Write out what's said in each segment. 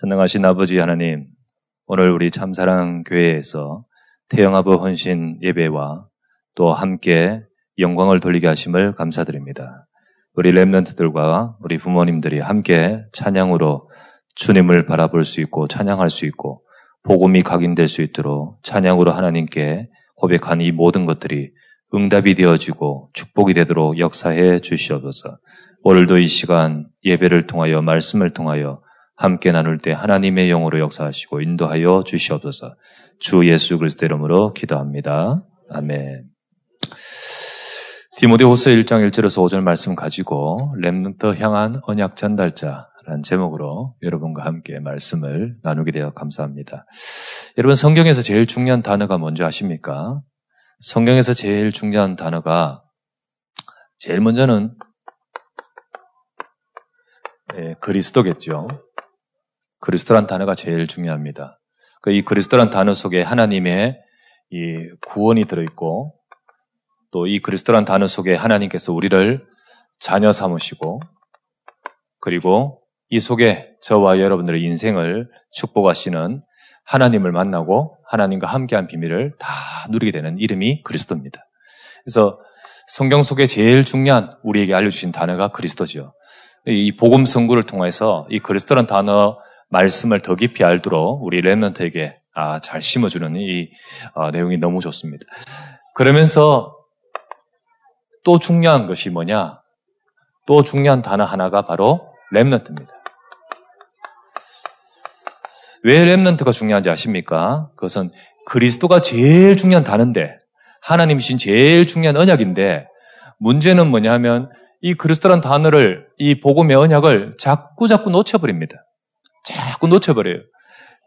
전능하신 아버지 하나님, 오늘 우리 참사랑 교회에서 태영아부 헌신 예배와 또 함께 영광을 돌리게 하심을 감사드립니다. 우리 랩런트들과 우리 부모님들이 함께 찬양으로 주님을 바라볼 수 있고 찬양할 수 있고 복음이 각인될 수 있도록 찬양으로 하나님께 고백한 이 모든 것들이 응답이 되어지고 축복이 되도록 역사해 주시옵소서. 오늘도 이 시간 예배를 통하여 말씀을 통하여 함께 나눌 때 하나님의 영으로 역사하시고 인도하여 주시옵소서. 주 예수 그리스도 이름으로 기도합니다. 아멘. 디모데후서 1장 1절에서 5절 말씀 가지고 렘넌트 향한 언약 전달자라는 제목으로 여러분과 함께 말씀을 나누게 되어 감사합니다. 여러분 성경에서 제일 중요한 단어가 뭔지 아십니까? 성경에서 제일 중요한 단어가 제일 먼저는 네, 그리스도겠죠. 그리스도란 단어가 제일 중요합니다. 그이 그리스도란 단어 속에 하나님의 이 구원이 들어있고 또 이 그리스도란 단어 속에 하나님께서 우리를 자녀 삼으시고 그리고 이 속에 저와 여러분들의 인생을 축복하시는 하나님을 만나고 하나님과 함께한 비밀을 다 누리게 되는 이름이 그리스도입니다. 그래서 성경 속에 제일 중요한 우리에게 알려주신 단어가 그리스도죠. 이 복음 성구를 통해서 이 그리스도란 단어 말씀을 더 깊이 알도록 우리 랩런트에게 아, 잘 심어주는 이 아, 내용이 너무 좋습니다. 그러면서 또 중요한 것이 뭐냐? 또 중요한 단어 하나가 바로 랩런트입니다. 왜 랩런트가 중요한지 아십니까? 그것은 그리스도가 제일 중요한 단어인데 하나님이신 제일 중요한 언약인데 문제는 뭐냐면 이 그리스도란 단어를 이 복음의 언약을 자꾸 자꾸 놓쳐버립니다. 자꾸 놓쳐버려요.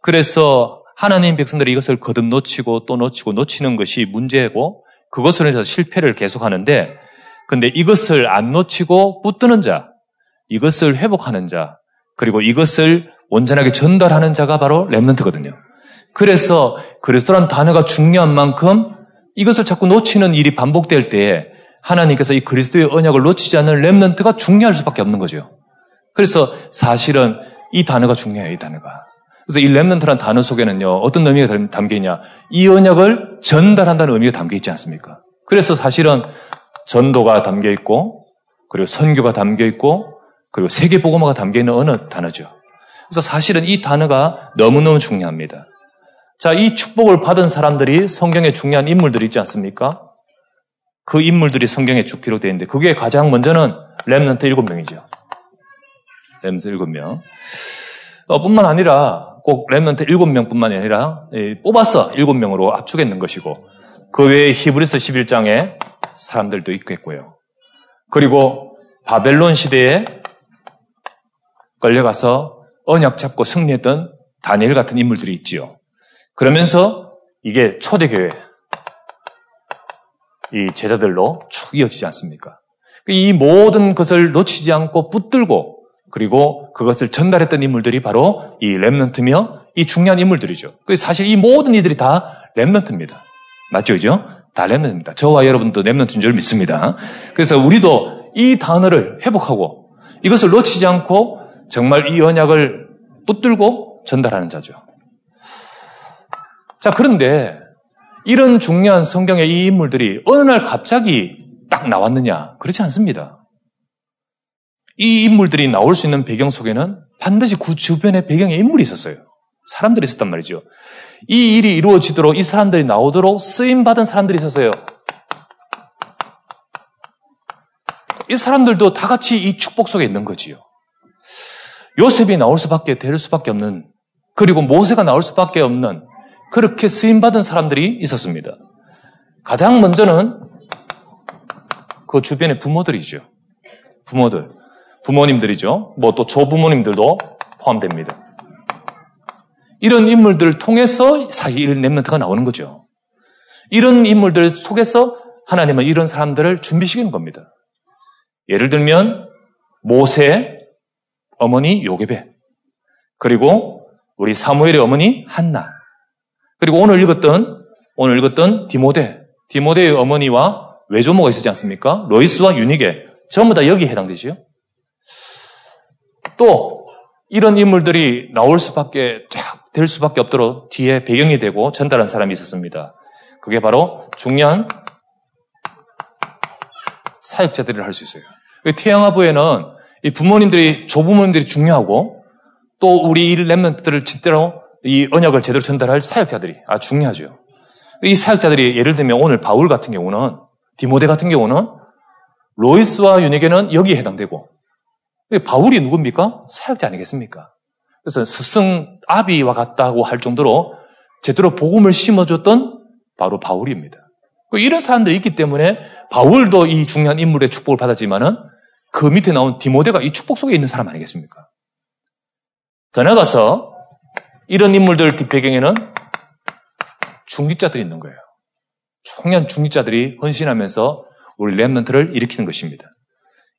그래서 하나님 백성들이 이것을 거듭 놓치고 또 놓치고 놓치는 것이 문제고 그것으로 해서 실패를 계속하는데 근데 이것을 안 놓치고 붙드는 자, 이것을 회복하는 자, 그리고 이것을 온전하게 전달하는 자가 바로 랩런트거든요. 그래서 그리스도란 단어가 중요한 만큼 이것을 자꾸 놓치는 일이 반복될 때에 하나님께서 이 그리스도의 언약을 놓치지 않는 랩런트가 중요할 수밖에 없는 거죠. 그래서 사실은 이 단어가 중요해요, 이 단어가. 그래서 이 랩런트란 단어 속에는요, 어떤 의미가 담겨 있냐. 이 언약을 전달한다는 의미가 담겨 있지 않습니까? 그래서 사실은 전도가 담겨 있고, 그리고 선교가 담겨 있고, 그리고 세계복음화가 담겨 있는 어느 단어죠. 그래서 사실은 이 단어가 너무너무 중요합니다. 자, 이 축복을 받은 사람들이 성경에 중요한 인물들이 있지 않습니까? 그 인물들이 성경에 쭉 기록되어 있는데, 그게 가장 먼저는 Remnant 일곱 명이죠. Remnant 일곱 명. 어, 뿐만 아니라 꼭 Remnant 일곱 명뿐만 아니라 예, 뽑아서 일곱 명으로 압축했는 것이고 그 외에 히브리서 11장에 사람들도 있겠고요. 그리고 바벨론 시대에 걸려가서 언약 잡고 승리했던 다니엘 같은 인물들이 있지요. 그러면서 이게 초대교회 이 제자들로 쭉 이어지지 않습니까? 이 모든 것을 놓치지 않고 붙들고 그리고 그것을 전달했던 인물들이 바로 이 랩런트며 이 중요한 인물들이죠. 사실 이 모든 이들이 다 랩런트입니다. 맞죠? 그죠? 다 랩런트입니다. 저와 여러분도 랩런트인 줄 믿습니다. 그래서 우리도 이 단어를 회복하고 이것을 놓치지 않고 정말 이 언약을 붙들고 전달하는 자죠. 자, 그런데 이런 중요한 성경의 이 인물들이 어느 날 갑자기 딱 나왔느냐? 그렇지 않습니다. 이 인물들이 나올 수 있는 배경 속에는 반드시 그 주변의 배경에 인물이 있었어요. 사람들이 있었단 말이죠. 이 일이 이루어지도록 이 사람들이 나오도록 쓰임받은 사람들이 있었어요. 이 사람들도 다 같이 이 축복 속에 있는 거지요. 요셉이 나올 수밖에 될 수밖에 없는 그리고 모세가 나올 수밖에 없는 그렇게 쓰임받은 사람들이 있었습니다. 가장 먼저는 그 주변의 부모들이죠. 부모들. 부모님들이죠. 뭐 또 조부모님들도 포함됩니다. 이런 인물들을 통해서 사실 랩런트가 나오는 거죠. 이런 인물들 속에서 하나님은 이런 사람들을 준비시키는 겁니다. 예를 들면 모세 어머니 요게베 그리고 우리 사무엘의 어머니 한나 그리고 오늘 읽었던 오늘 읽었던 디모데 디모데의 어머니와 외조모가 있었지 않습니까? 로이스와 유니게 전부 다 여기에 해당되지요. 또, 이런 인물들이 나올 수밖에 될 수밖에 없도록 뒤에 배경이 되고 전달한 사람이 있었습니다. 그게 바로 중요한 사역자들이라 할수 있어요. 태양아부에는 부모님들이 조부모님들이 중요하고 또 우리 이 랩런트들을 진짜로 이 언약을 제대로 전달할 사역자들이 아주 중요하죠. 이 사역자들이 예를 들면 오늘 바울 같은 경우는 디모데 같은 경우는 로이스와 유니게는 여기에 해당되고 바울이 누굽니까? 사역자 아니겠습니까? 그래서 스승 아비와 같다고 할 정도로 제대로 복음을 심어줬던 바로 바울입니다. 이런 사람들이 있기 때문에 바울도 이 중요한 인물의 축복을 받았지만은 그 밑에 나온 디모데가 이 축복 속에 있는 사람 아니겠습니까? 더 나가서 이런 인물들 뒷배경에는 중직자들이 있는 거예요. 청년 중직자들이 헌신하면서 우리 랩런트를 일으키는 것입니다.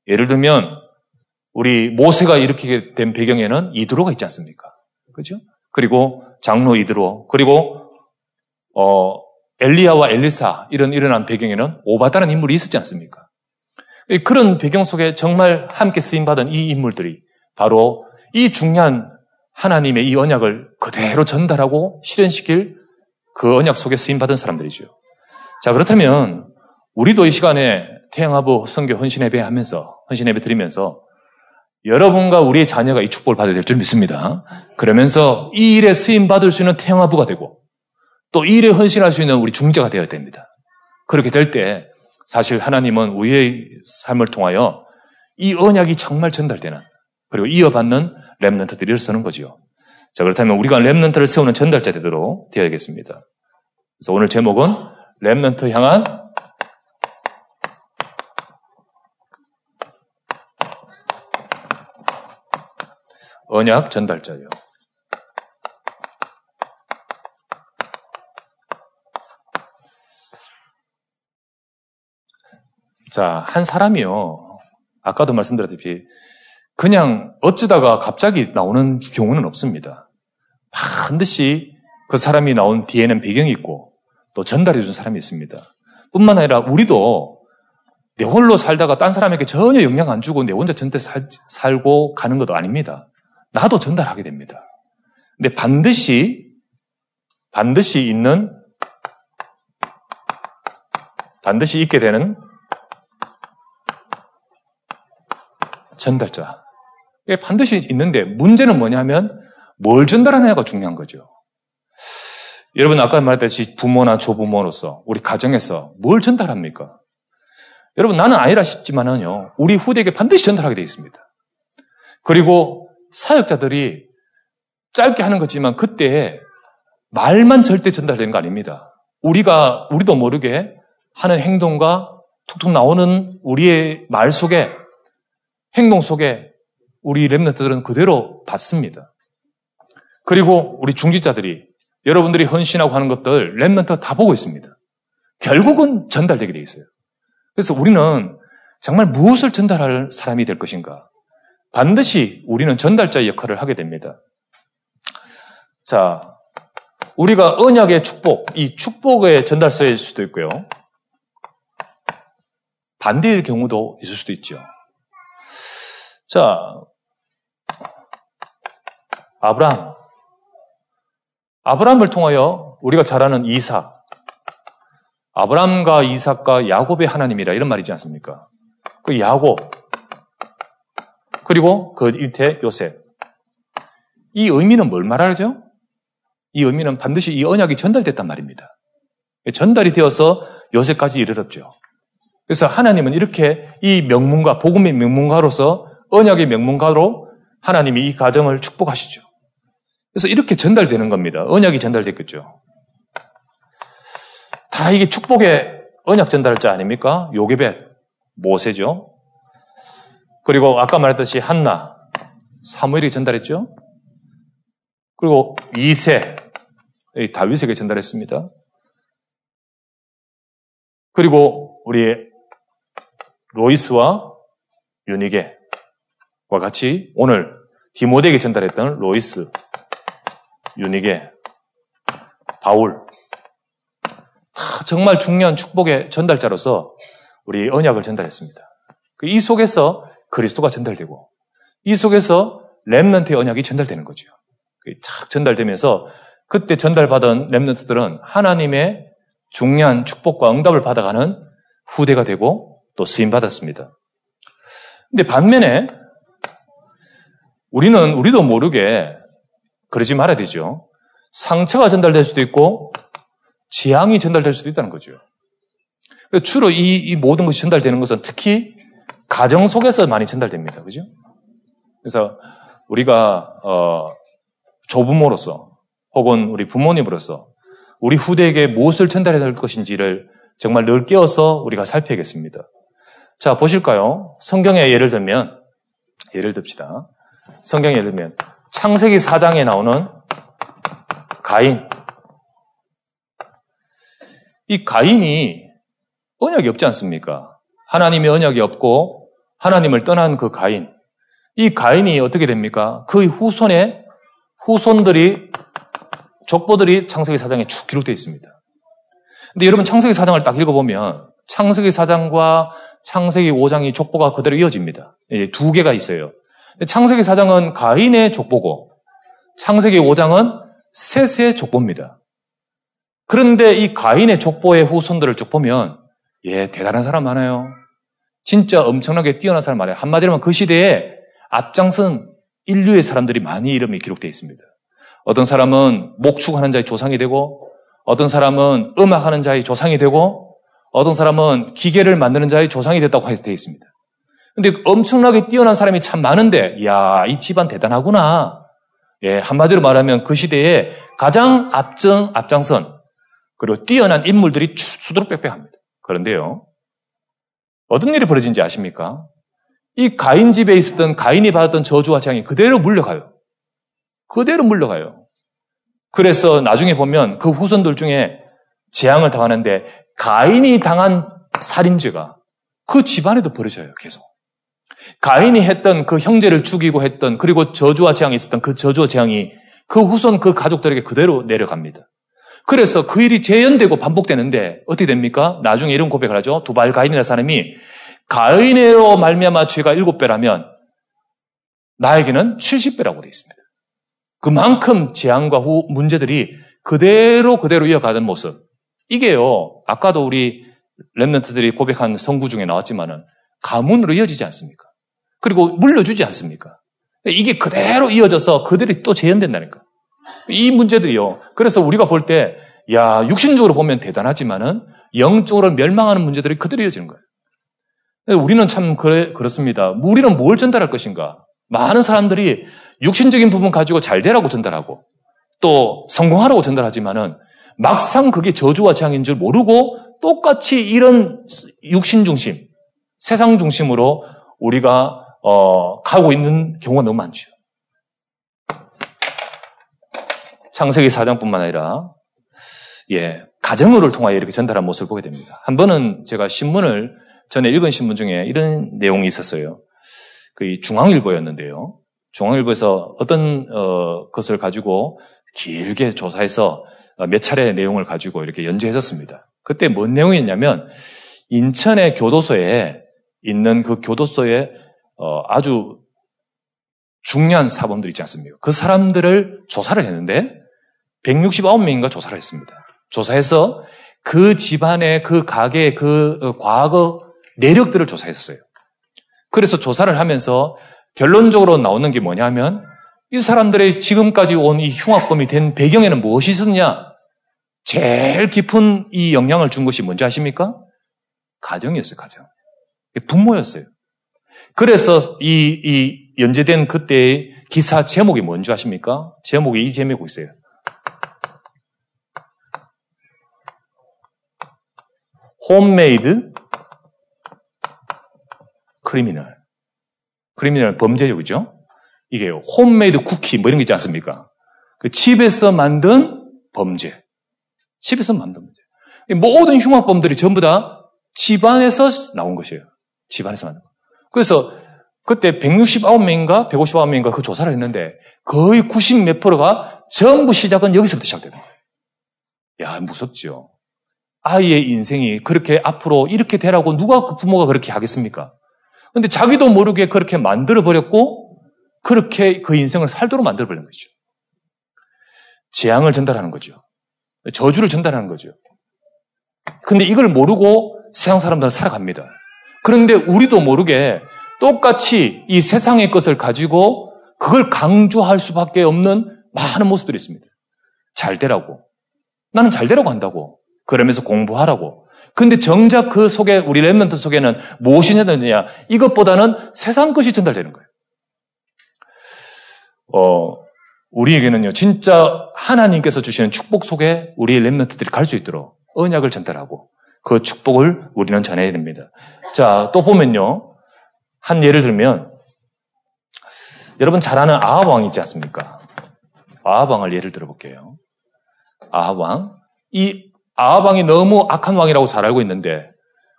예를 들면 우리 모세가 일으키게 된 배경에는 이드로가 있지 않습니까? 그죠? 그리고 장로 이드로 그리고 어 엘리야와 엘리사 이런 일어난 배경에는 오바다는 인물이 있었지 않습니까? 그런 배경 속에 정말 함께 쓰임 받은 이 인물들이 바로 이 중요한 하나님의 이 언약을 그대로 전달하고 실현시킬 그 언약 속에 쓰임 받은 사람들이죠. 자 그렇다면 우리도 이 시간에 태양아부 성교 헌신 예배 하면서 헌신 예배 드리면서 여러분과 우리의 자녀가 이 축복을 받아야 될 줄 믿습니다. 그러면서 이 일에 쓰임 받을 수 있는 태양아부가 되고 또 이 일에 헌신할 수 있는 우리 중재가 되어야 됩니다. 그렇게 될 때 사실 하나님은 우리의 삶을 통하여 이 언약이 정말 전달되는 그리고 이어받는 Remnant들이 일어서는 거죠. 자 그렇다면 우리가 Remnant를 세우는 전달자 되도록 되어야겠습니다. 그래서 오늘 제목은 Remnant 향한 언약 전달자요. 자, 한 사람이요. 아까도 말씀드렸듯이 그냥 어쩌다가 갑자기 나오는 경우는 없습니다. 반드시 그 사람이 나온 뒤에는 배경이 있고 또 전달해 준 사람이 있습니다. 뿐만 아니라 우리도 내 홀로 살다가 딴 사람에게 전혀 영향 안 주고 내 혼자 살, 살고 가는 것도 아닙니다. 나도 전달하게 됩니다. 근데 반드시, 반드시 있는, 반드시 있게 되는 전달자. 이게 반드시 있는데 문제는 뭐냐면 뭘 전달하느냐가 중요한 거죠. 여러분 아까 말했듯이 부모나 조부모로서 우리 가정에서 뭘 전달합니까? 여러분 나는 아니라 싶지만은요 우리 후대에게 반드시 전달하게 되어 있습니다. 그리고 사역자들이 짧게 하는 거지만 그때 말만 절대 전달되는 거 아닙니다. 우리가 우리도 모르게 하는 행동과 툭툭 나오는 우리의 말 속에 행동 속에 우리 랩너트들은 그대로 받습니다. 그리고 우리 중지자들이 여러분들이 헌신하고 하는 것들 랩너트가 다 보고 있습니다. 결국은 전달되게 돼 있어요. 그래서 우리는 정말 무엇을 전달할 사람이 될 것인가? 반드시 우리는 전달자 역할을 하게 됩니다. 자, 우리가 언약의 축복, 이 축복의 전달서일 수도 있고요. 반대일 경우도 있을 수도 있죠. 자, 아브라함. 아브라함을 통하여 우리가 잘 아는 이삭. 아브라함과 이삭과 야곱의 하나님이라 이런 말이지 않습니까? 그 야곱. 그리고 그 밑에 요셉. 이 의미는 뭘 말하죠? 이 의미는 반드시 이 언약이 전달됐단 말입니다. 전달이 되어서 요셉까지 이르렀죠. 그래서 하나님은 이렇게 이 명문가, 복음의 명문가로서 언약의 명문가로 하나님이 이 가정을 축복하시죠. 그래서 이렇게 전달되는 겁니다. 언약이 전달됐겠죠. 다 이게 축복의 언약 전달자 아닙니까? 요게벳, 모세죠. 그리고 아까 말했듯이 한나, 사무엘이 전달했죠. 그리고 이세, 다윗에게 전달했습니다. 그리고 우리 로이스와 유니게와 같이 오늘 디모데에게 전달했던 로이스, 유니게, 바울 다 정말 중요한 축복의 전달자로서 우리 언약을 전달했습니다. 그이 속에서 그리스도가 전달되고 이 속에서 랩런트의 언약이 전달되는 거죠. 착 전달되면서 그때 전달받은 랩런트들은 하나님의 중요한 축복과 응답을 받아가는 후대가 되고 또 쓰임 받았습니다. 근데 반면에 우리는 우리도 모르게 그러지 말아야 되죠. 상처가 전달될 수도 있고 지향이 전달될 수도 있다는 거죠. 주로 이, 이 모든 것이 전달되는 것은 특히 가정 속에서 많이 전달됩니다. 그죠? 그래서 우리가 어, 조부모로서 혹은 우리 부모님으로서 우리 후대에게 무엇을 전달해야 할 것인지를 정말 늘 깨어서 우리가 살펴야겠습니다. 자, 보실까요? 성경에 예를 들면, 예를 듭시다. 성경에 예를 들면, 창세기 4장에 나오는 가인. 이 가인이 언약이 없지 않습니까? 하나님의 언약이 없고 하나님을 떠난 그 가인. 이 가인이 어떻게 됩니까? 그 후손에 후손들이 족보들이 창세기 4장에 쭉 기록되어 있습니다. 근데 여러분 창세기 4장을 딱 읽어보면 창세기 4장과 창세기 5장이 족보가 그대로 이어집니다. 두 개가 있어요. 창세기 4장은 가인의 족보고 창세기 5장은 셋의 족보입니다. 그런데 이 가인의 족보의 후손들을 쭉 보면 예, 대단한 사람 많아요. 진짜 엄청나게 뛰어난 사람 많아요. 한마디로 하면 그 시대에 앞장선 인류의 사람들이 많이 이름이 기록되어 있습니다. 어떤 사람은 목축하는 자의 조상이 되고 어떤 사람은 음악하는 자의 조상이 되고 어떤 사람은 기계를 만드는 자의 조상이 됐다고 되어 있습니다. 근데 엄청나게 뛰어난 사람이 참 많은데 야, 이 집안 대단하구나. 예, 한마디로 말하면 그 시대에 가장 앞장, 앞장선 그리고 뛰어난 인물들이 수두룩 빽빽합니다. 그런데요. 어떤 일이 벌어진지 아십니까? 이 가인 집에 있었던 가인이 받았던 저주와 재앙이 그대로 물려가요. 그대로 물려가요. 그래서 나중에 보면 그 후손들 중에 재앙을 당하는데 가인이 당한 살인죄가 그 집안에도 벌어져요, 계속. 가인이 했던 그 형제를 죽이고 했던 그리고 저주와 재앙이 있었던 그 저주와 재앙이 그 후손 그 가족들에게 그대로 내려갑니다. 그래서 그 일이 재현되고 반복되는데 어떻게 됩니까? 나중에 이런 고백을 하죠. 두발 가인이라는 사람이 가인으로 말미암아 죄가 일곱 배라면 나에게는 70배라고 되어 있습니다. 그만큼 재앙과 후 문제들이 그대로 그대로 이어가는 모습. 이게요. 아까도 우리 랩런트들이 고백한 성구 중에 나왔지만은 가문으로 이어지지 않습니까? 그리고 물려주지 않습니까? 이게 그대로 이어져서 그들이 또 재현된다니까. 이 문제들이요. 그래서 우리가 볼 때, 야, 육신적으로 보면 대단하지만은 영적으로 멸망하는 문제들이 그대로 이어지는 거예요. 우리는 참 그래, 그렇습니다. 우리는 뭘 전달할 것인가? 많은 사람들이 육신적인 부분 가지고 잘 되라고 전달하고 또 성공하라고 전달하지만은 막상 그게 저주와 재앙인 줄 모르고 똑같이 이런 육신 중심, 세상 중심으로 우리가 어, 가고 있는 경우가 너무 많죠. 창세기 4장뿐만 아니라 예, 가정어를 통하여 이렇게 전달한 모습을 보게 됩니다. 한 번은 제가 신문을 전에 읽은 신문 중에 이런 내용이 있었어요. 그 중앙일보였는데요. 중앙일보에서 어떤 어, 것을 가지고 길게 조사해서 어, 몇 차례 내용을 가지고 이렇게 연재했었습니다. 그때 뭔 내용이었냐면 인천의 교도소에 있는 그 교도소에 어, 아주 중요한 사범들 있지 않습니까? 그 사람들을 조사를 했는데 169명인가 조사를 했습니다. 조사해서 그 집안의 그 가게의 그 어, 과거 내력들을 조사했어요. 그래서 조사를 하면서 결론적으로 나오는 게 뭐냐면 이 사람들의 지금까지 온 이 흉악범이 된 배경에는 무엇이 있었냐? 제일 깊은 이 영향을 준 것이 뭔지 아십니까? 가정이었어요, 가정. 부모였어요. 그래서 이, 이 연재된 그때의 기사 제목이 뭔지 아십니까? 제목이 이 제목이 있어요. homemade criminal. criminal 범죄죠, 그죠? 이게 홈메이드 쿠키 뭐 이런 게 있지 않습니까? 그 집에서 만든 범죄. 집에서 만든 범죄. 모든 흉악범들이 전부 다 집안에서 나온 것이에요. 집안에서 만든 거. 그래서 그때 169명인가 159명인가 그 조사를 했는데 거의 90 몇 프로가 전부 시작은 여기서부터 시작되는 거예요. 야, 무섭죠. 아이의 인생이 그렇게 앞으로 이렇게 되라고 누가 그 부모가 그렇게 하겠습니까? 근데 자기도 모르게 그렇게 만들어버렸고 그렇게 그 인생을 살도록 만들어버리는 거죠. 재앙을 전달하는 거죠. 저주를 전달하는 거죠. 근데 이걸 모르고 세상 사람들은 살아갑니다. 그런데 우리도 모르게 똑같이 이 세상의 것을 가지고 그걸 강조할 수밖에 없는 많은 모습들이 있습니다. 잘 되라고. 나는 잘 되라고 한다고. 그러면서 공부하라고. 근데 정작 그 속에, 우리 랩런트 속에는 무엇이 전달되냐? 이것보다는 세상 것이 전달되는 거예요. 어, 우리에게는요, 진짜 하나님께서 주시는 축복 속에 우리의 랩런트들이 갈 수 있도록 언약을 전달하고 그 축복을 우리는 전해야 됩니다. 자, 또 보면요. 한 예를 들면, 여러분 잘 아는 아합왕 있지 않습니까? 아합왕을 예를 들어볼게요. 아합왕. 이 아합왕이 너무 악한 왕이라고 잘 알고 있는데,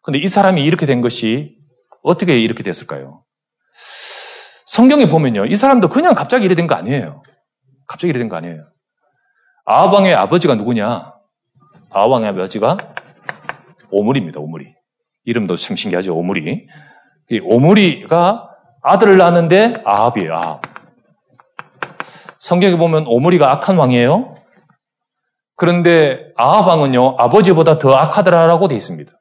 근데 이 사람이 이렇게 된 것이 어떻게 이렇게 됐을까요? 성경에 보면요. 이 사람도 그냥 갑자기 이래 된 거 아니에요. 갑자기 이래 된 거 아니에요. 아합왕의 아버지가 누구냐? 아합왕의 아버지가 오물입니다, 오물이. 이름도 참 신기하죠, 오물이. 이 오물이가 아들을 낳았는데 아합이에요, 아합. 성경에 보면 오물이가 악한 왕이에요. 그런데 아합왕은요, 아버지보다 더 악하더라라고 돼 있습니다.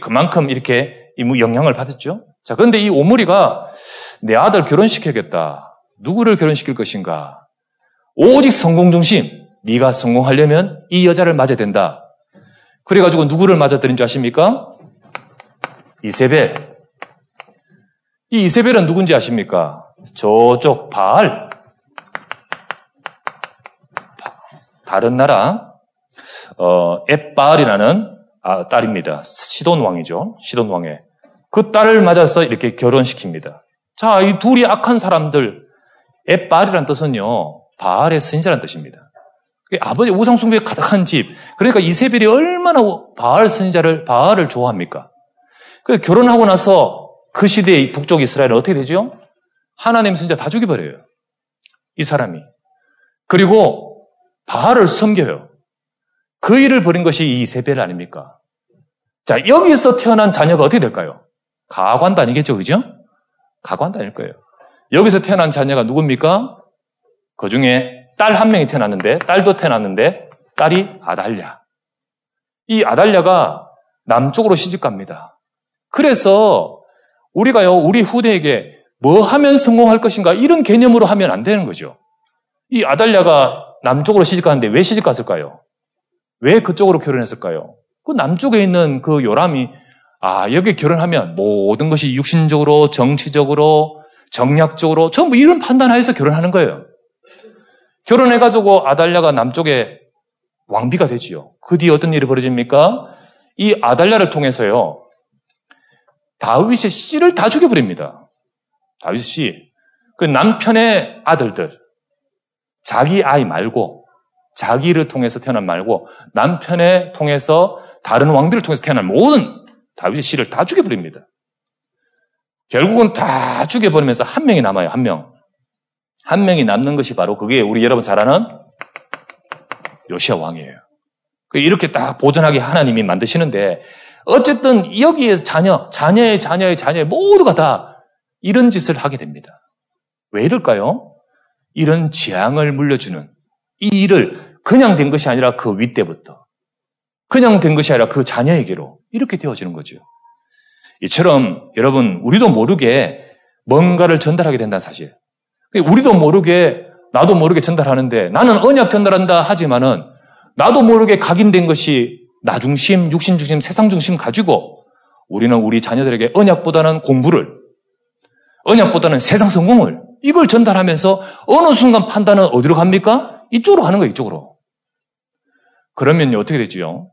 그만큼 이렇게 영향을 받았죠. 자, 그런데 이 오물이가 내 아들 결혼시켜야겠다. 누구를 결혼시킬 것인가? 오직 성공 중심. 네가 성공하려면 이 여자를 맞아야 된다. 그래가지고 누구를 맞아들인 줄 아십니까? 이세벨. 이 이세벨은 누군지 아십니까? 저쪽 바알. 다른 나라 어, 엣바알이라는 아, 딸입니다. 시돈 왕이죠. 시돈 왕의 그 딸을 맞아서 이렇게 결혼시킵니다. 자, 이 둘이 악한 사람들 엣바알이라는 뜻은요 바알의 선지자라는 뜻입니다. 아버지 우상 숭배에 가득한 집. 그러니까 이세벨이 얼마나 바알 선지자를 바알을 좋아합니까? 그 결혼하고 나서 그 시대의 북쪽 이스라엘은 어떻게 되죠? 하나님 선지자 다 죽여버려요. 이 사람이. 그리고 바알을 섬겨요. 그 일을 벌인 것이 이세벨 아닙니까? 자, 여기서 태어난 자녀가 어떻게 될까요? 가관도 아니겠죠, 그죠? 아닐 거예요. 여기서 태어난 자녀가 누굽니까? 그 중에 딸 한 명이 태어났는데, 딸도 태어났는데, 딸이 아달랴. 이 아달랴가 남쪽으로 시집 갑니다. 그래서 우리가요, 우리 후대에게 뭐 하면 성공할 것인가 이런 개념으로 하면 안 되는 거죠. 이 아달랴가 남쪽으로 시집 가는데 왜 시집 갔을까요? 왜 그쪽으로 결혼했을까요? 그 남쪽에 있는 그 요람이 아 여기 결혼하면 모든 것이 육신적으로 정치적으로 정략적으로 전부 이런 판단하에서 결혼하는 거예요. 결혼해가지고 아달랴가 남쪽에 왕비가 되지요. 그 뒤에 어떤 일이 벌어집니까? 이 아달랴를 통해서요. 다윗의 씨를 다 죽여버립니다. 다윗 씨. 그 남편의 아들들. 자기 아이 말고 자기를 통해서 태어난 말고 남편에 통해서 다른 왕비를 통해서 태어난 모든 다윗의 씨를 다 죽여버립니다. 결국은 다 죽여버리면서 한 명이 남아요. 한 명. 한 명이 남는 것이 바로 그게 우리 여러분 잘 아는 요시아 왕이에요. 그 이렇게 딱 보존하게 하나님이 만드시는데 어쨌든 여기에 자녀, 자녀의 자녀의 자녀의 모두가 다 이런 짓을 하게 됩니다. 왜 이럴까요? 이런 재앙을 물려주는 이 일을 그냥 된 것이 아니라 그 윗때부터 그냥 된 것이 아니라 그 자녀에게로 이렇게 되어지는 거죠. 이처럼 여러분 우리도 모르게 뭔가를 전달하게 된다는 사실. 우리도 모르게 나도 모르게 전달하는데 나는 언약 전달한다 하지만은 나도 모르게 각인된 것이 나 중심, 육신 중심, 세상 중심 가지고 우리는 우리 자녀들에게 언약보다는 공부를, 언약보다는 세상 성공을, 이걸 전달하면서 어느 순간 판단은 어디로 갑니까? 이쪽으로 가는 거예요, 이쪽으로. 그러면 어떻게 되지요?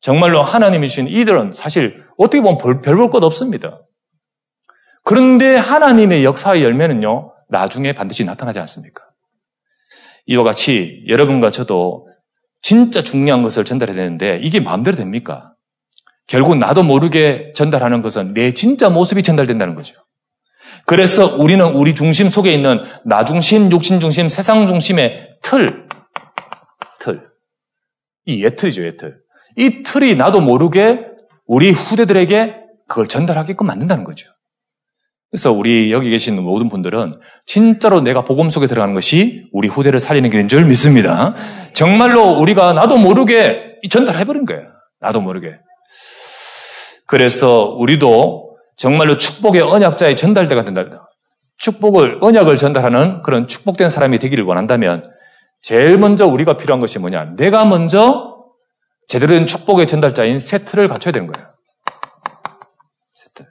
정말로 하나님이 주신 이들은 사실 어떻게 보면 별 볼 것 없습니다. 그런데 하나님의 역사의 열매는요, 나중에 반드시 나타나지 않습니까? 이와 같이 여러분과 저도 진짜 중요한 것을 전달해야 되는데 이게 마음대로 됩니까? 결국 나도 모르게 전달하는 것은 내 진짜 모습이 전달된다는 거죠. 그래서 우리는 우리 중심 속에 있는 나 중심, 육신 중심, 세상 중심의 틀, 틀. 이 예틀이죠, 예틀. 이 틀이 나도 모르게 우리 후대들에게 그걸 전달하게끔 만든다는 거죠. 그래서 우리 여기 계신 모든 분들은 진짜로 내가 복음 속에 들어가는 것이 우리 후대를 살리는 길인 줄 믿습니다. 정말로 우리가 나도 모르게 전달해버린 거예요. 나도 모르게. 그래서 우리도 정말로 축복의 언약자의 전달대가 된다. 축복을, 언약을 전달하는 그런 축복된 사람이 되기를 원한다면 제일 먼저 우리가 필요한 것이 뭐냐? 내가 먼저 제대로 된 축복의 전달자인 세트를 갖춰야 되는 거예요. 세트.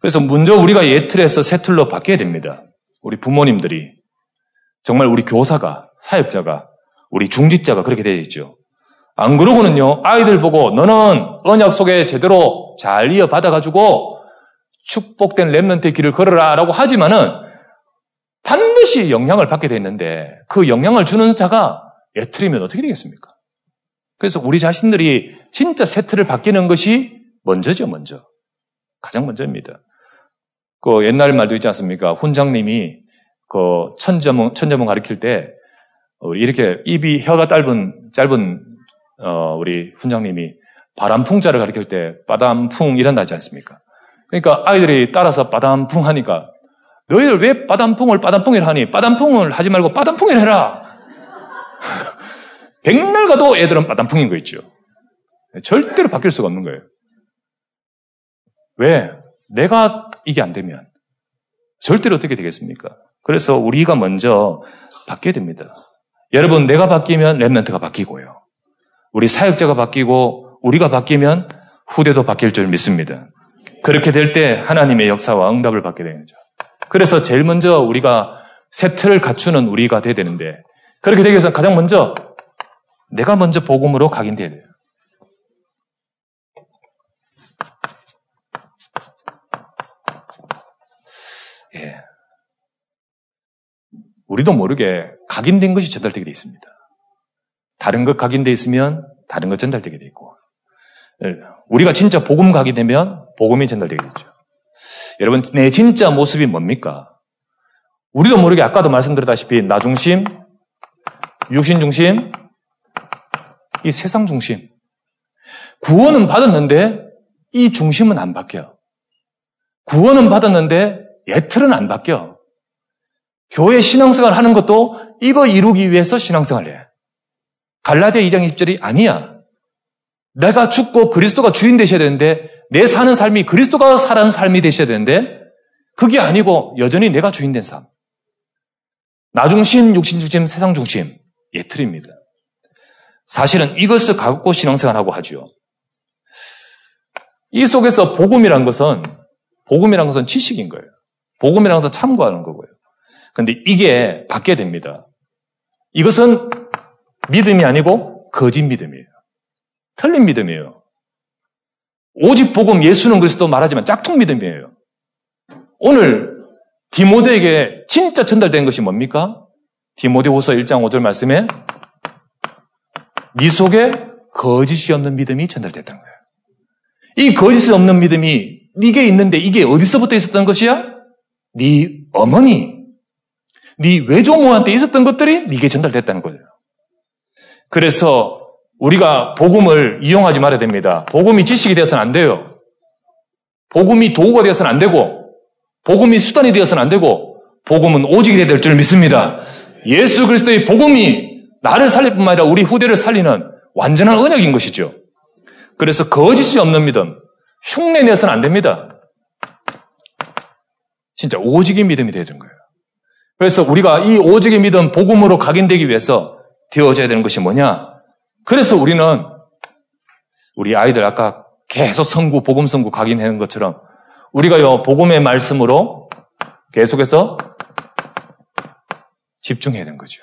그래서 먼저 우리가 예틀에서 세틀로 바뀌어야 됩니다. 우리 부모님들이 정말 우리 교사가 사역자가 우리 중직자가 그렇게 되어 있죠. 안 그러고는요 아이들 보고 너는 언약 속에 제대로 잘 이어받아 가지고 축복된 랩런트의 길을 걸어라 라고 하지만은 반드시 영향을 받게 되는데 그 영향을 주는 자가 예틀이면 어떻게 되겠습니까? 그래서 우리 자신들이 진짜 세트를 바뀌는 것이 먼저죠, 먼저. 가장 먼저입니다. 그 옛날 말도 있지 않습니까? 훈장님이 그 천자문, 천자문 가르칠 때 이렇게 입이 혀가 짧은, 짧은, 어, 우리 훈장님이 바람풍자를 가르칠 때 바람풍 이란다 하지 않습니까? 그러니까 아이들이 따라서 바람풍 하니까 너희들 왜 바람풍을 바람풍이라 하니? 바람풍을 하지 말고 바람풍이라 해라! 백날 가도 애들은 바람풍인 거 있죠. 절대로 바뀔 수가 없는 거예요. 왜? 내가 이게 안 되면 절대로 어떻게 되겠습니까? 그래서 우리가 먼저 바뀌어야 됩니다. 여러분, 내가 바뀌면 랩멘트가 바뀌고요. 우리 사역자가 바뀌고 우리가 바뀌면 후대도 바뀔 줄 믿습니다. 그렇게 될 때 하나님의 역사와 응답을 받게 되는 거죠. 그래서 제일 먼저 우리가 세트를 갖추는 우리가 돼야 되는데 그렇게 되기 위해서 가장 먼저 내가 먼저 복음으로 각인돼야 돼요. 예. 우리도 모르게 각인된 것이 전달되게 되어 있습니다. 다른 것 각인되어 있으면 다른 것 전달되게 되어 있고 예. 우리가 진짜 복음 각인되면 복음이 전달되게 되죠. 여러분 내 진짜 모습이 뭡니까? 우리도 모르게 아까도 말씀드렸다시피 나 중심, 육신 중심, 이 세상 중심. 구원은 받았는데 이 중심은 안 바뀌어. 구원은 받았는데 예틀은 안 바뀌어. 교회 신앙생활 하는 것도 이거 이루기 위해서 신앙생활 해. 갈라디아 2장 20절이 아니야. 내가 죽고 그리스도가 주인 되셔야 되는데 내 사는 삶이 그리스도가 살아는 삶이 되셔야 되는데 그게 아니고 여전히 내가 주인 된 삶. 나 중심, 육신 중심, 세상 중심. 예틀입니다. 사실은 이것을 갖고 신앙생활하고 하죠. 이 속에서 복음이란 것은 복음이란 것은 지식인 거예요. 복음이란 것은 참고하는 거고요. 근데 이게 바뀌어야 됩니다. 이것은 믿음이 아니고 거짓 믿음이에요. 틀린 믿음이에요. 오직 복음 예수는 그리스도 말하지만 짝퉁 믿음이에요. 오늘 디모데에게 진짜 전달된 것이 뭡니까? 디모데후서 1장 5절 말씀에 네 속에 거짓이 없는 믿음이 전달됐다는 거예요. 이 거짓이 없는 믿음이 네게 있는데 이게 어디서부터 있었던 것이야? 네 어머니, 네 외조모한테 있었던 것들이 네게 전달됐다는 거예요. 그래서 우리가 복음을 이용하지 말아야 됩니다. 복음이 지식이 되어서는 안 돼요. 복음이 도구가 되어서는 안 되고, 복음이 수단이 되어서는 안 되고, 복음은 오직이 될줄 믿습니다. 예수 그리스도의 복음이 나를 살릴 뿐만 아니라 우리 후대를 살리는 완전한 언약인 것이죠. 그래서 거짓이 없는 믿음, 흉내 내서는 안 됩니다. 진짜 오직의 믿음이 되야 되는 거예요. 그래서 우리가 이 오직의 믿음, 복음으로 각인되기 위해서 되어져야 되는 것이 뭐냐? 그래서 우리는 우리 아이들 아까 계속 성구, 복음 성구 각인하는 것처럼 우리가요, 복음의 말씀으로 계속해서 집중해야 되는 거죠.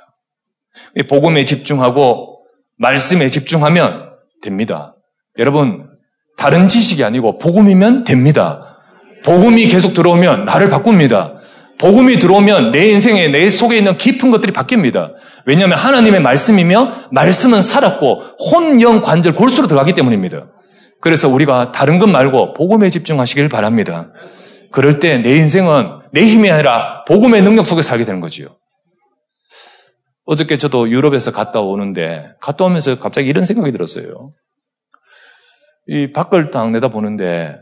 복음에 집중하고 말씀에 집중하면 됩니다. 여러분, 다른 지식이 아니고 복음이면 됩니다. 복음이 계속 들어오면 나를 바꿉니다. 복음이 들어오면 내 인생에 내 속에 있는 깊은 것들이 바뀝니다. 왜냐하면 하나님의 말씀이며 말씀은 살았고 혼, 영, 관절, 골수로 들어가기 때문입니다. 그래서 우리가 다른 것 말고 복음에 집중하시길 바랍니다. 그럴 때 내 인생은 내 힘이 아니라 복음의 능력 속에 살게 되는 거지요. 어저께 저도 유럽에서 갔다 오는데 갔다 오면서 갑자기 이런 생각이 들었어요. 이 밖을 딱 내다보는데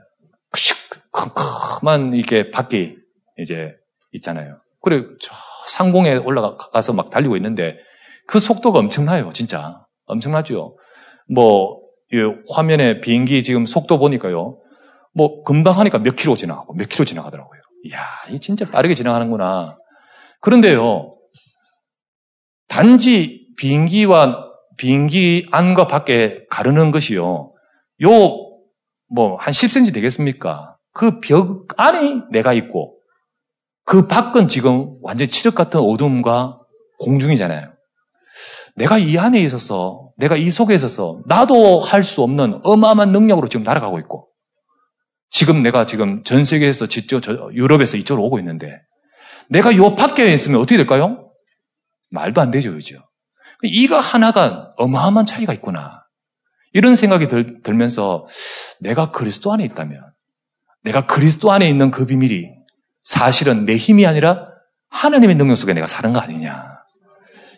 큼큼한 이렇게 밖에 이제 있잖아요. 그래, 저 상공에 올라가서 막 달리고 있는데 그 속도가 엄청나요, 진짜. 엄청나죠. 뭐, 이 화면에 비행기 지금 속도 보니까요. 뭐, 금방 하니까 몇 킬로 지나가고 몇 킬로 지나가더라고요. 이야, 이 진짜 빠르게 지나가는구나. 그런데요, 단지 비행기와 비행기 안과 밖에 가르는 것이요. 요, 뭐, 한 10cm 되겠습니까? 그 벽 안에 내가 있고, 그 밖은 지금 완전 칠흑 같은 어둠과 공중이잖아요. 내가 이 안에 있어서, 내가 이 속에 있어서, 나도 할 수 없는 어마어마한 능력으로 지금 날아가고 있고, 지금 내가 지금 전 세계에서 직접 유럽에서 이쪽으로 오고 있는데, 내가 요 밖에 있으면 어떻게 될까요? 말도 안 되죠, 그죠? 이거 하나가 어마어마한 차이가 있구나. 이런 생각이 들, 들면서 내가 그리스도 안에 있다면, 내가 그리스도 안에 있는 그 비밀이 사실은 내 힘이 아니라 하나님의 능력 속에 내가 사는 거 아니냐.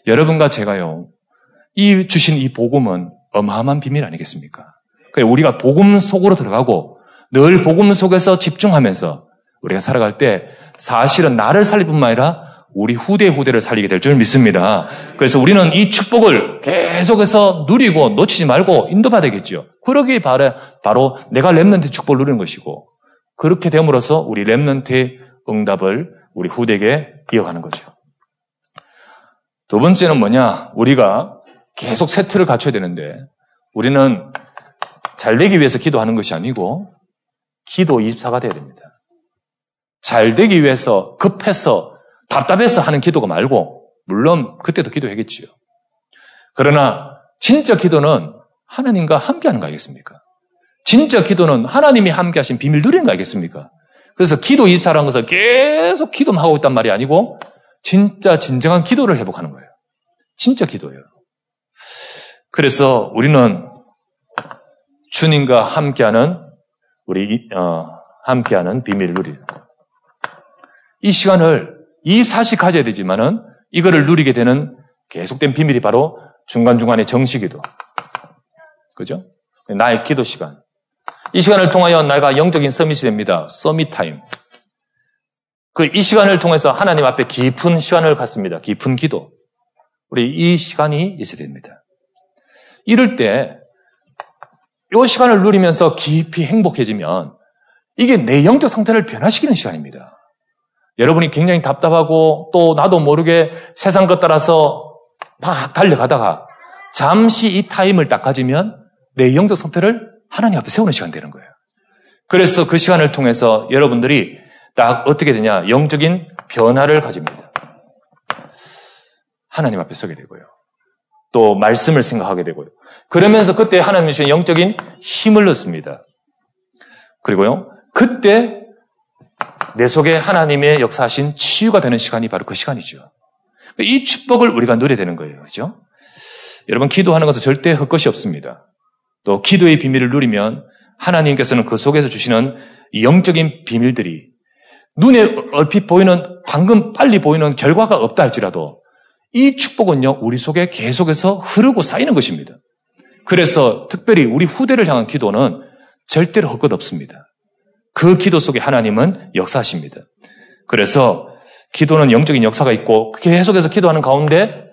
여러분과 제가요, 이 주신 이 복음은 어마어마한 비밀 아니겠습니까? 그래, 우리가 복음 속으로 들어가고 늘 복음 속에서 집중하면서 우리가 살아갈 때 사실은 나를 살릴 뿐만 아니라 우리 후대 후대를 살리게 될 줄 믿습니다. 그래서 우리는 이 축복을 계속해서 누리고 놓치지 말고 인도받아야 겠죠. 그러기 바로, 바로 내가 Remnant 축복을 누리는 것이고 그렇게 됨으로써 우리 Remnant의 응답을 우리 후대에게 이어가는 거죠. 두 번째는 뭐냐? 우리가 계속 세트를 갖춰야 되는데 우리는 잘 되기 위해서 기도하는 것이 아니고 기도 24가 돼야 됩니다. 잘 되기 위해서 급해서 답답해서 하는 기도가 말고 물론 그때도 기도하겠지요. 그러나 진짜 기도는 하나님과 함께 하는 거 아니겠습니까? 진짜 기도는 하나님이 함께 하신 비밀 누리는 거 아니겠습니까? 그래서 기도 24라는 것을 계속 기도만 하고 있단 말이 아니고 진짜 진정한 기도를 회복하는 거예요. 진짜 기도예요. 그래서 우리는 주님과 함께하는 우리 어, 함께하는 비밀 누리. 이 시간을 이 사실 가져야 되지만은 이거를 누리게 되는 계속된 비밀이 바로 중간중간의 정식기도. 그죠? 나의 기도 시간. 이 시간을 통하여 내가 영적인 서밋이 됩니다. 서밋 타임. 그 이 시간을 통해서 하나님 앞에 깊은 시간을 갖습니다. 깊은 기도. 우리 이 시간이 있어야 됩니다. 이럴 때, 이 시간을 누리면서 깊이 행복해지면 이게 내 영적 상태를 변화시키는 시간입니다. 여러분이 굉장히 답답하고 또 나도 모르게 세상 것 따라서 막 달려가다가 잠시 이 타임을 딱 가지면 내 영적 상태를 하나님 앞에 세우는 시간 되는 거예요. 그래서 그 시간을 통해서 여러분들이 딱 어떻게 되냐? 영적인 변화를 가집니다. 하나님 앞에 서게 되고요. 또 말씀을 생각하게 되고요. 그러면서 그때 하나님이 주신 영적인 힘을 넣습니다. 그리고요. 그때 내 속에 하나님의 역사하신 치유가 되는 시간이 바로 그 시간이죠. 이 축복을 우리가 누려야 되는 거예요. 그죠? 여러분, 기도하는 것은 절대 헛것이 없습니다. 또 기도의 비밀을 누리면 하나님께서는 그 속에서 주시는 영적인 비밀들이 눈에 얼핏 보이는 방금 빨리 보이는 결과가 없다 할지라도 이 축복은요, 우리 속에 계속해서 흐르고 쌓이는 것입니다. 그래서 특별히 우리 후대를 향한 기도는 절대로 헛것 없습니다. 그 기도 속에 하나님은 역사하십니다. 그래서 기도는 영적인 역사가 있고 계속해서 기도하는 가운데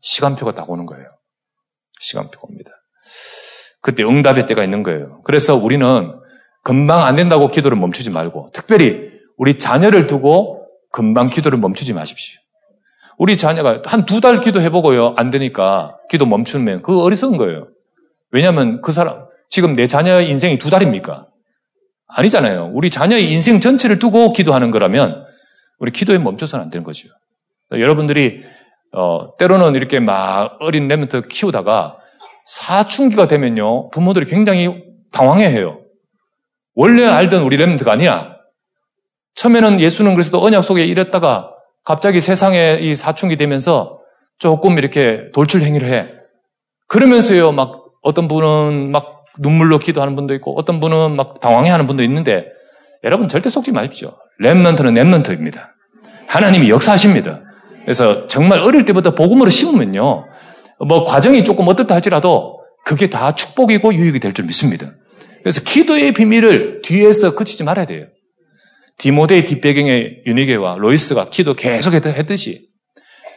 시간표가 딱 오는 거예요. 시간표가 옵니다. 그때 응답의 때가 있는 거예요. 그래서 우리는 금방 안 된다고 기도를 멈추지 말고 특별히 우리 자녀를 두고 금방 기도를 멈추지 마십시오. 우리 자녀가 한 두 달 기도해보고요. 안 되니까 기도 멈추면 그거 어리석은 거예요. 왜냐하면 그 사람, 지금 내 자녀의 인생이 두 달입니까? 아니잖아요. 우리 자녀의 인생 전체를 두고 기도하는 거라면 우리 기도에 멈춰서는 안 되는 거죠. 여러분들이 어, 때로는 이렇게 막 어린 랩런트 키우다가 사춘기가 되면요 부모들이 굉장히 당황해 해요. 원래 알던 우리 랩런트가 아니야. 처음에는 예수는 그리스도 언약 속에 이랬다가 갑자기 세상에 이 사춘기 되면서 조금 이렇게 돌출 행위를 해. 그러면서요, 막 어떤 분은 막 눈물로 기도하는 분도 있고 어떤 분은 막 당황해 하는 분도 있는데 여러분 절대 속지 마십시오. Remnant는 Remnant입니다. 하나님이 역사하십니다. 그래서 정말 어릴 때부터 복음으로 심으면요, 뭐 과정이 조금 어떻다 할지라도 그게 다 축복이고 유익이 될 줄 믿습니다. 그래서 기도의 비밀을 뒤에서 그치지 말아야 돼요. 디모데의 뒷배경에 유니게와 로이스가 기도 계속 했듯이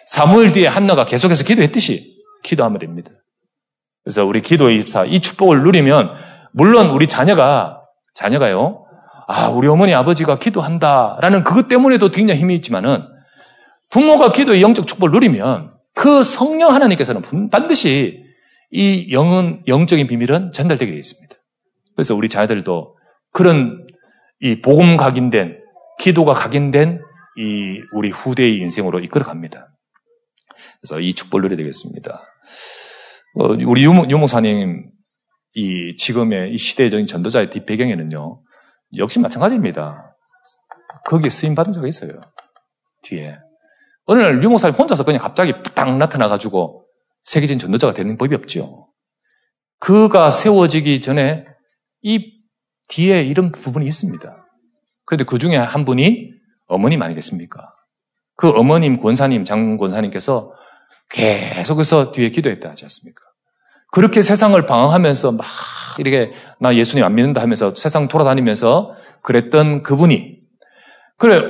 사무엘 뒤에 한나가 계속해서 기도했듯이 기도하면 됩니다. 그래서 우리 기도의 입사 이 축복을 누리면 물론 우리 자녀가 자녀가요. 아, 우리 어머니 아버지가 기도한다라는 그것 때문에도 굉장히 힘이 있지만은 부모가 기도의 영적 축복을 누리면 그 성령 하나님께서는 반드시 이 영은 영적인 비밀은 전달되게 되어 있습니다. 그래서 우리 자녀들도 그런 이 복음 각인된 기도가 각인된 이 우리 후대의 인생으로 이끌어 갑니다. 그래서 이 축복을 누려야 되겠습니다. 어, 우리 유목, 유목사님 이 지금의 이 시대적인 전도자의 뒷배경에는요 역시 마찬가지입니다. 거기에 쓰임 받은 적이 있어요. 뒤에 어느 날 유목사님 혼자서 그냥 갑자기 딱 나타나가지고 세계적인 전도자가 되는 법이 없죠. 그가 세워지기 전에 이 뒤에 이런 부분이 있습니다. 그런데 그 중에 한 분이 어머님 아니겠습니까? 그 어머님 권사님, 장 권사님께서 계속해서 뒤에 기도했다 하지 않습니까? 그렇게 세상을 방황하면서 막 이렇게 나 예수님 안 믿는다 하면서 세상 돌아다니면서 그랬던 그분이 그래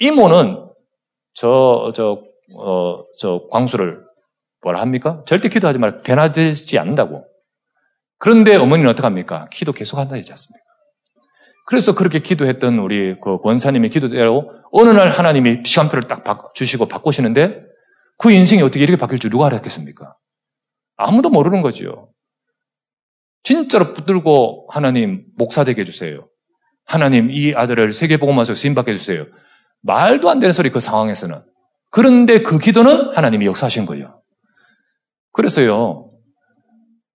이모는 저 저 어, 저 광수를 뭐라 합니까? 절대 기도하지 말고 변화되지 않는다고. 그런데 어머니는 어떡합니까? 기도 계속 한다 하지 않습니까? 그래서 그렇게 기도했던 우리 그 권사님의 기도대로 어느 날 하나님이 시간표를 딱 주시고 바꾸시는데 그 인생이 어떻게 이렇게 바뀔 줄 누가 알았겠습니까? 아무도 모르는 거지요. 진짜로 붙들고 하나님 목사 되게 해주세요. 하나님 이 아들을 세계보고마서 쓰임받게 해주세요. 말도 안 되는 소리 그 상황에서는. 그런데 그 기도는 하나님이 역사하신 거예요. 그래서요,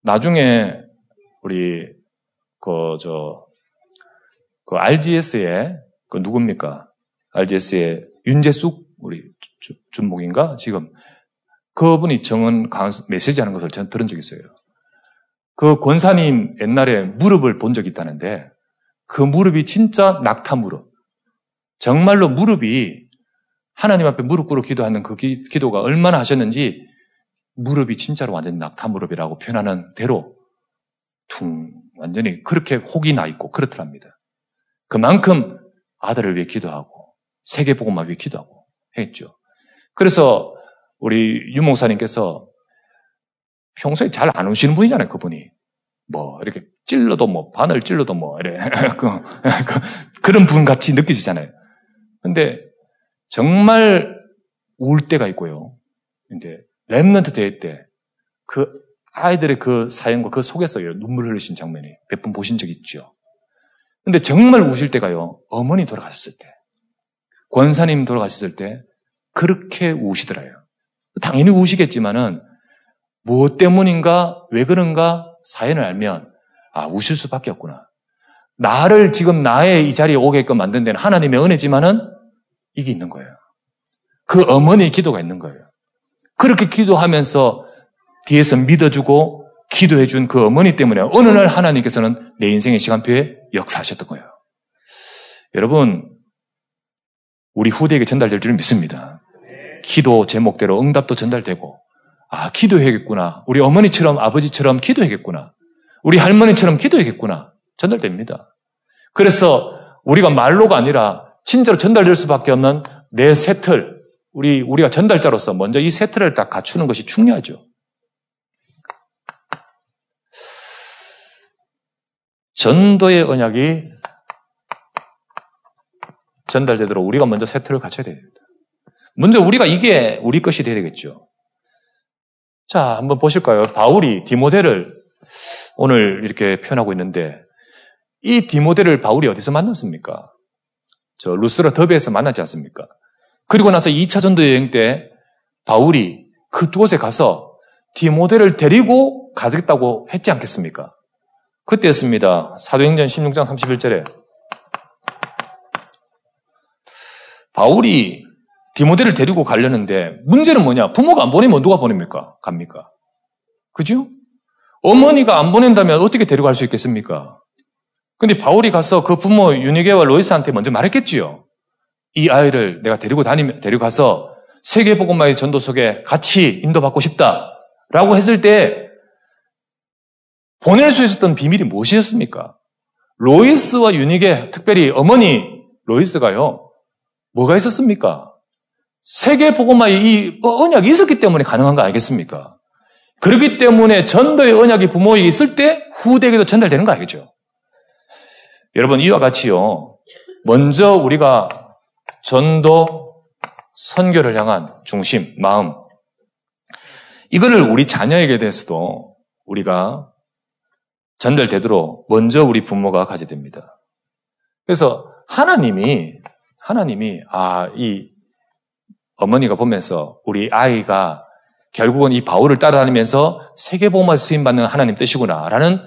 나중에 우리 그 저그 RGS의 그 누굽니까? RGS의 윤재숙 우리 준목인가 지금 그분이 정은 메시지 하는 것을 전 들은 적이 있어요. 그 권사님 옛날에 무릎을 본 적이 있다는데 그 무릎이 진짜 낙타 무릎. 정말로 무릎이 하나님 앞에 무릎 꿇어 기도하는 그 기, 도가 얼마나 하셨는지 무릎이 진짜로 완전 낙타 무릎이라고 표현하는 대로 퉁 완전히 그렇게 혹이 나 있고 그렇더랍니다. 그만큼 아들을 위해 기도하고 세계보고만 위해 기도하고 했죠. 그래서 우리 유목사님께서 평소에 잘안 우시는 분이잖아요, 그분이. 뭐, 이렇게 찔러도 뭐, 바늘 찔러도 뭐, 이래. 그, 그, 그런 분 같이 느껴지잖아요. 근데 정말 울 때가 있고요. 근데 랩런트 대회 때 그 아이들의 그 사연과 그 속에서 눈물 흘리신 장면이 몇 번 보신 적 있죠. 근데 정말 우실 때가요. 어머니 돌아가셨을 때, 권사님 돌아가셨을 때 그렇게 우시더라요. 당연히 우시겠지만은 무엇 때문인가, 왜 그런가 사연을 알면 아 우실 수밖에 없구나. 나를 지금 나의 이 자리에 오게끔 만든 데는 하나님의 은혜지만은 이게 있는 거예요. 그 어머니의 기도가 있는 거예요. 그렇게 기도하면서 뒤에서 믿어주고 기도해준 그 어머니 때문에 어느 날 하나님께서는 내 인생의 시간표에 역사하셨던 거예요. 여러분, 우리 후대에게 전달될 줄 믿습니다. 기도 제목대로 응답도 전달되고, 아, 기도해야겠구나. 우리 어머니처럼 아버지처럼 기도해야겠구나. 우리 할머니처럼 기도해야겠구나. 전달됩니다. 그래서 우리가 말로가 아니라 진짜로 전달될 수밖에 없는 내 세틀, 우리, 우리가 전달자로서 먼저 이 세틀을 딱 갖추는 것이 중요하죠. 전도의 언약이 전달되도록 우리가 먼저 세트를 갖춰야 됩니다. 먼저 우리가 이게 우리 것이 되야 되겠죠. 자, 한번 보실까요? 바울이 디모데를 오늘 이렇게 표현하고 있는데 이 디모데를 바울이 어디서 만났습니까? 저 루스라 더베에서 만났지 않습니까? 그리고 나서 2차 전도 여행 때 바울이 그곳에 가서 디모데를 데리고 가겠다고 했지 않겠습니까? 그때였습니다. 사도행전 16장 31절에 바울이 디모데를 데리고 가려는데 문제는 뭐냐? 부모가 안 보내면 누가 보냅니까? 갑니까? 그죠? 어머니가 안 보낸다면 어떻게 데리고 갈 수 있겠습니까? 근데 바울이 가서 그 부모 유니게와 로이스한테 먼저 말했겠지요. 이 아이를 내가 데리고 다니면 데려가서 세계복음화의 전도 속에 같이 인도받고 싶다 라고 했을 때 보낼 수 있었던 비밀이 무엇이었습니까? 로이스와 유닉의 특별히 어머니 로이스가요. 뭐가 있었습니까? 세계 복음화의 이 언약이 있었기 때문에 가능한 거 아니겠습니까? 그렇기 때문에 전도의 언약이 부모에게 있을 때 후대에게도 전달되는 거 알겠죠? 여러분 이와 같이요. 먼저 우리가 전도 선교를 향한 중심, 마음 이거를 우리 자녀에게 대해서도 우리가 전달되도록 먼저 우리 부모가 가져야 됩니다. 그래서 하나님이 하나님이 아 이 어머니가 보면서 우리 아이가 결국은 이 바울을 따라다니면서 세계복음화 수임 받는 하나님 뜻이구나라는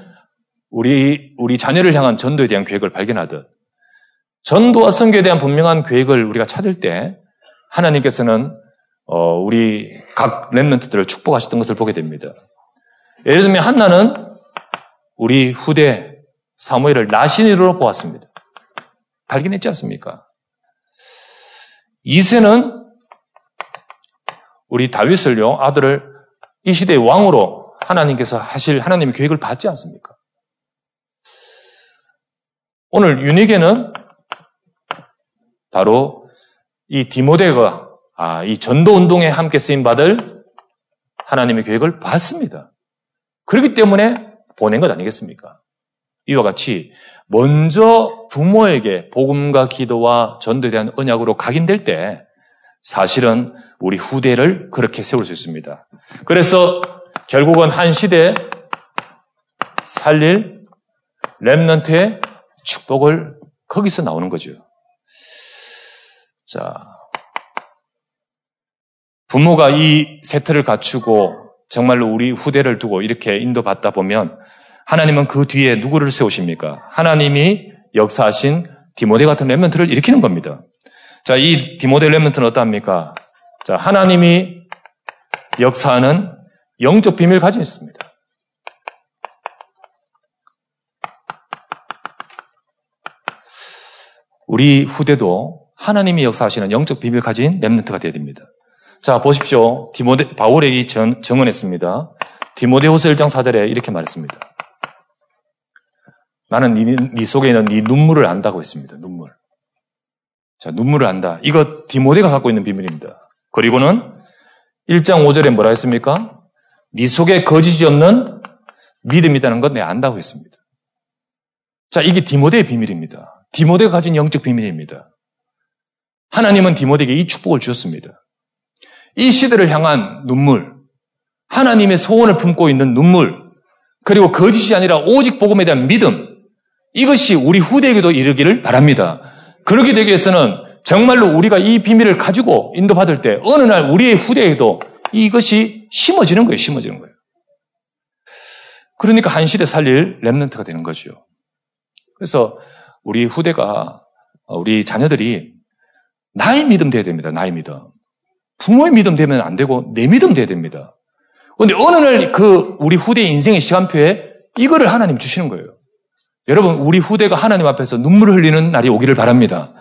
우리 우리 자녀를 향한 전도에 대한 계획을 발견하듯 전도와 선교에 대한 분명한 계획을 우리가 찾을 때 하나님께서는 어, 우리 각 랩런트들을 축복하셨던 것을 보게 됩니다. 예를 들면 한나는 우리 후대 사무엘을 나신이로 보았습니다. 발견했지 않습니까? 이세는 우리 다윗을요, 아들을 이 시대의 왕으로 하나님께서 하실 하나님의 계획을 받지 않습니까? 오늘 유니게는 바로 이 디모데가 아, 이 전도 운동에 함께 쓰임 받을 하나님의 계획을 받습니다. 그렇기 때문에 보낸 것 아니겠습니까? 이와 같이 먼저 부모에게 복음과 기도와 전도에 대한 언약으로 각인될 때 사실은 우리 후대를 그렇게 세울 수 있습니다. 그래서 결국은 한 시대 살릴 랩넌트의 축복을 거기서 나오는 거죠. 자, 부모가 이 세트를 갖추고 정말로 우리 후대를 두고 이렇게 인도받다 보면 하나님은 그 뒤에 누구를 세우십니까? 하나님이 역사하신 디모데 같은 렘런트를 일으키는 겁니다. 자, 이 디모데 렘런트는 어떠합니까? 자, 하나님이 역사하는 영적 비밀을 가지고 있습니다. 우리 후대도 하나님이 역사하시는 영적 비밀 을 가진 렘넌트가 되어야 됩니다. 자, 보십시오. 디모데, 바울에게 정, 정언했습니다. 디모데후서 1장 4절에 이렇게 말했습니다. 나는 네, 네 속에 있는 네 눈물을 안다고 했습니다. 눈물. 자, 눈물을 안다. 이거 디모데가 갖고 있는 비밀입니다. 그리고는 1장 5절에 뭐라 했습니까? 네 속에 거짓이 없는 믿음이 있다는 것 내가 안다고 했습니다. 자, 이게 디모데의 비밀입니다. 디모데가 가진 영적 비밀입니다. 하나님은 디모데에게 이 축복을 주셨습니다. 이 시대를 향한 눈물, 하나님의 소원을 품고 있는 눈물, 그리고 거짓이 아니라 오직 복음에 대한 믿음, 이것이 우리 후대에게도 이르기를 바랍니다. 그렇게 되기 위해서는 정말로 우리가 이 비밀을 가지고 인도받을 때 어느 날 우리의 후대에도 이것이 심어지는 거예요. 심어지는 거예요. 그러니까 한 시대 살릴 랩런트가 되는 거죠. 그래서 우리 후대가 우리 자녀들이 나의 믿음 돼야 됩니다. 나의 믿음. 부모의 믿음 되면 안 되고 내 믿음 돼야 됩니다. 그런데 어느 날 그 우리 후대의 인생의 시간표에 이거를 하나님 주시는 거예요. 여러분, 우리 후대가 하나님 앞에서 눈물을 흘리는 날이 오기를 바랍니다.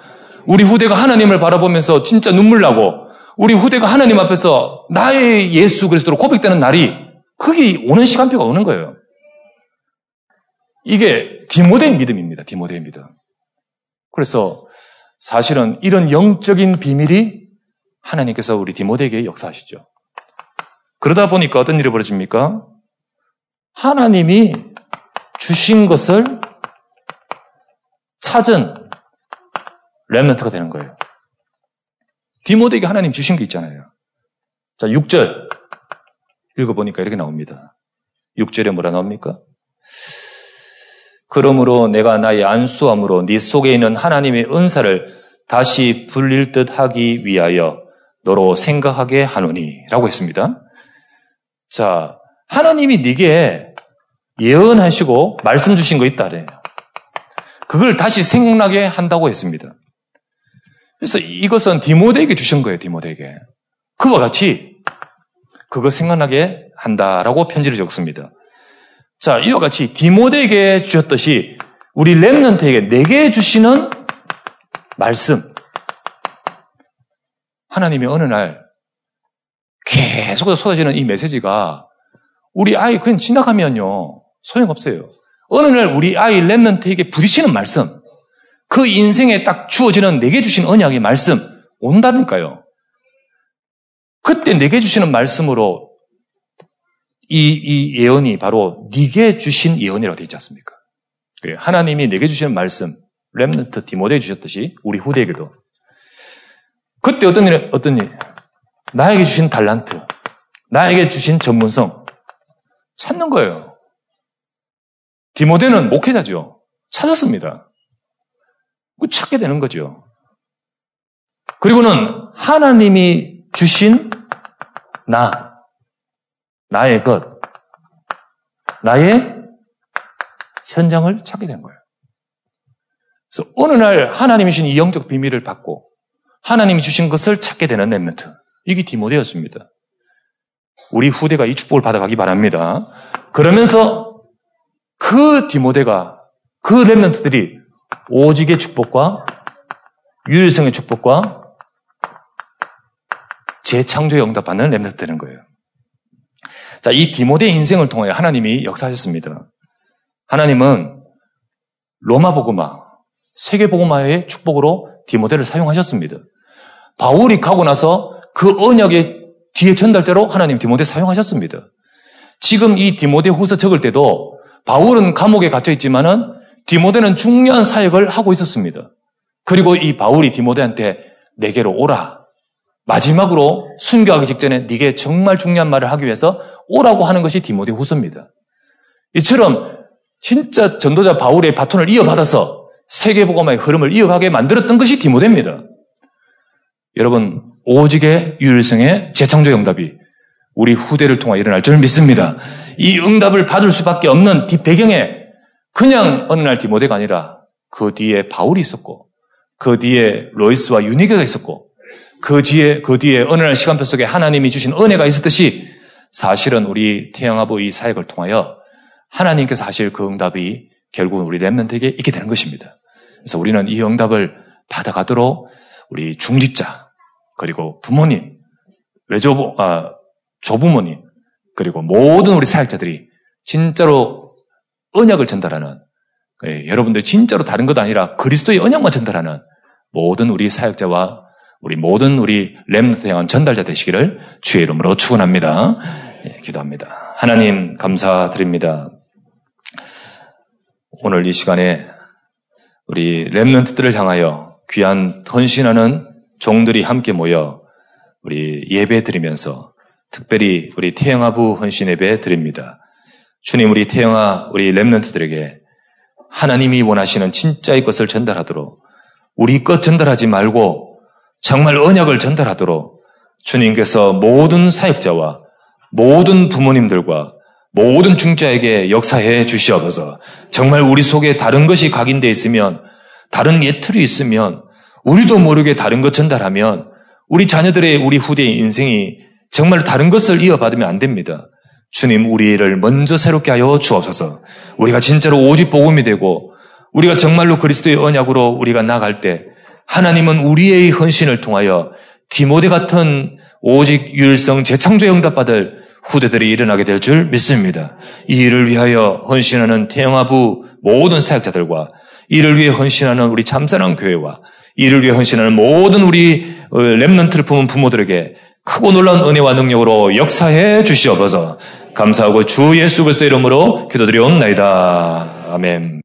우리 후대가 하나님을 바라보면서 진짜 눈물 나고, 우리 후대가 하나님 앞에서 나의 예수 그리스도로 고백되는 날이 그게 오는 시간표가 오는 거예요. 이게 디모데의 믿음입니다. 디모데의 믿음. 그래서 사실은 이런 영적인 비밀이 하나님께서 우리 디모데에게 역사하시죠. 그러다 보니까 어떤 일이 벌어집니까? 하나님이 주신 것을 찾은 렘넌트가 되는 거예요. 디모데에게 하나님 주신 게 있잖아요. 자, 6절 읽어보니까 이렇게 나옵니다. 6절에 뭐라 나옵니까? 그러므로 내가 나의 안수함으로 네 속에 있는 하나님의 은사를 다시 불릴 듯 하기 위하여 너로 생각하게 하노니 라고 했습니다. 자, 하나님이 네게 예언하시고 말씀 주신 거 있다래요. 그걸 다시 생각나게 한다고 했습니다. 그래서 이것은 디모데에게 주신 거예요, 디모데에게. 그와 같이 그거 생각나게 한다라고 편지를 적습니다. 자, 이와 같이 디모데에게 주셨듯이 우리 랩런트에게 내게 주시는 말씀. 하나님이 어느 날 계속 쏟아지는 이 메시지가 우리 아이 그냥 지나가면요. 소용없어요. 어느 날 우리 아이 랩런트에게 부딪히는 말씀, 그 인생에 딱 주어지는 내게 주신 언약의 말씀 온다니까요. 그때 내게 주시는 말씀으로 이, 이 예언이 바로 네게 주신 예언이라고 되어 있지 않습니까? 그 하나님이 내게 주시는 말씀, 렘넌트 디모데에 주셨듯이 우리 후대에게도 그때 어떤 일, 어떤 일, 나에게 주신 달란트, 나에게 주신 전문성 찾는 거예요. 디모데는 목회자죠. 찾았습니다. 찾게 되는 거죠. 그리고는 하나님이 주신 나, 나의 것, 나의 현장을 찾게 된 거예요. 그래서 어느 날 하나님이 주신 이 영적 비밀을 받고 하나님이 주신 것을 찾게 되는 Remnant. 이게 디모데였습니다. 우리 후대가 이 축복을 받아가기 바랍니다. 그러면서 그 디모데가 그 Remnant들이 오직의 축복과 유일성의 축복과 재창조의 응답 받는 Remnant 되는 거예요. 자, 이 디모데의 인생을 통해 하나님이 역사하셨습니다. 하나님은 로마 복음화, 세계 복음화의 축복으로 디모데를 사용하셨습니다. 바울이 가고 나서 그 언약의 뒤에 전달자로 하나님 디모데 사용하셨습니다. 지금 이 디모데 후서 적을 때도 바울은 감옥에 갇혀 있지만은 디모데는 중요한 사역을 하고 있었습니다. 그리고 이 바울이 디모데한테 내게로 오라. 마지막으로 순교하기 직전에 네게 정말 중요한 말을 하기 위해서 오라고 하는 것이 디모데 후서입니다. 이처럼 진짜 전도자 바울의 바톤을 이어받아서 세계복음화의 흐름을 이어가게 만들었던 것이 디모데입니다. 여러분, 오직의 유일성의 재창조 응답이 우리 후대를 통해 일어날 줄 믿습니다. 이 응답을 받을 수밖에 없는 뒷 배경에 그냥 어느 날 디모데가 아니라 그 뒤에 바울이 있었고 그 뒤에 로이스와 유니게가 있었고 그 뒤에 그 뒤에 어느 날 시간표 속에 하나님이 주신 은혜가 있었듯이 사실은 우리 태양아부 이 사역을 통하여 하나님께서 하실 그 응답이 결국은 우리 랩런트에게 있게 되는 것입니다. 그래서 우리는 이 응답을 받아가도록 우리 중직자 그리고 부모님 외조부 아 조부모님 그리고 모든 우리 사역자들이 진짜로 언약을 전달하는 예, 여러분들 진짜로 다른 것 아니라 그리스도의 언약만 전달하는 모든 우리 사역자와 우리 모든 우리 렘넌트 향한 전달자 되시기를 주의 이름으로 축원합니다. 예, 기도합니다. 하나님 감사드립니다. 오늘 이 시간에 우리 렘넌트들을 향하여 귀한 헌신하는 종들이 함께 모여 우리 예배 드리면서 특별히 우리 태영아부 헌신 예배 드립니다. 주님 우리 태영아 우리 렘넌트들에게 하나님이 원하시는 진짜의 것을 전달하도록 우리 것 전달하지 말고 정말 언약을 전달하도록 주님께서 모든 사역자와 모든 부모님들과 모든 중자에게 역사해 주시옵소서. 정말 우리 속에 다른 것이 각인되어 있으면 다른 예틀이 있으면 우리도 모르게 다른 것 전달하면 우리 자녀들의 우리 후대의 인생이 정말 다른 것을 이어받으면 안 됩니다. 주님 우리를 먼저 새롭게 하여 주옵소서. 우리가 진짜로 오직 복음이 되고 우리가 정말로 그리스도의 언약으로 우리가 나갈 때 하나님은 우리의 헌신을 통하여 디모데 같은 오직 유일성 재창조에 응답받을 후대들이 일어나게 될 줄 믿습니다. 이 일을 위하여 헌신하는 태영아부 모든 사역자들과 이를 위해 헌신하는 우리 참사랑 교회와 이를 위해 헌신하는 모든 우리 랩런트를 품은 부모들에게 크고 놀라운 은혜와 능력으로 역사해 주시옵소서 감사하고 주 예수 그리스도 이름으로 기도드리옵나이다. 아멘.